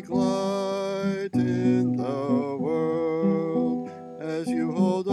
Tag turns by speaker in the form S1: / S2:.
S1: like light in the world as you hold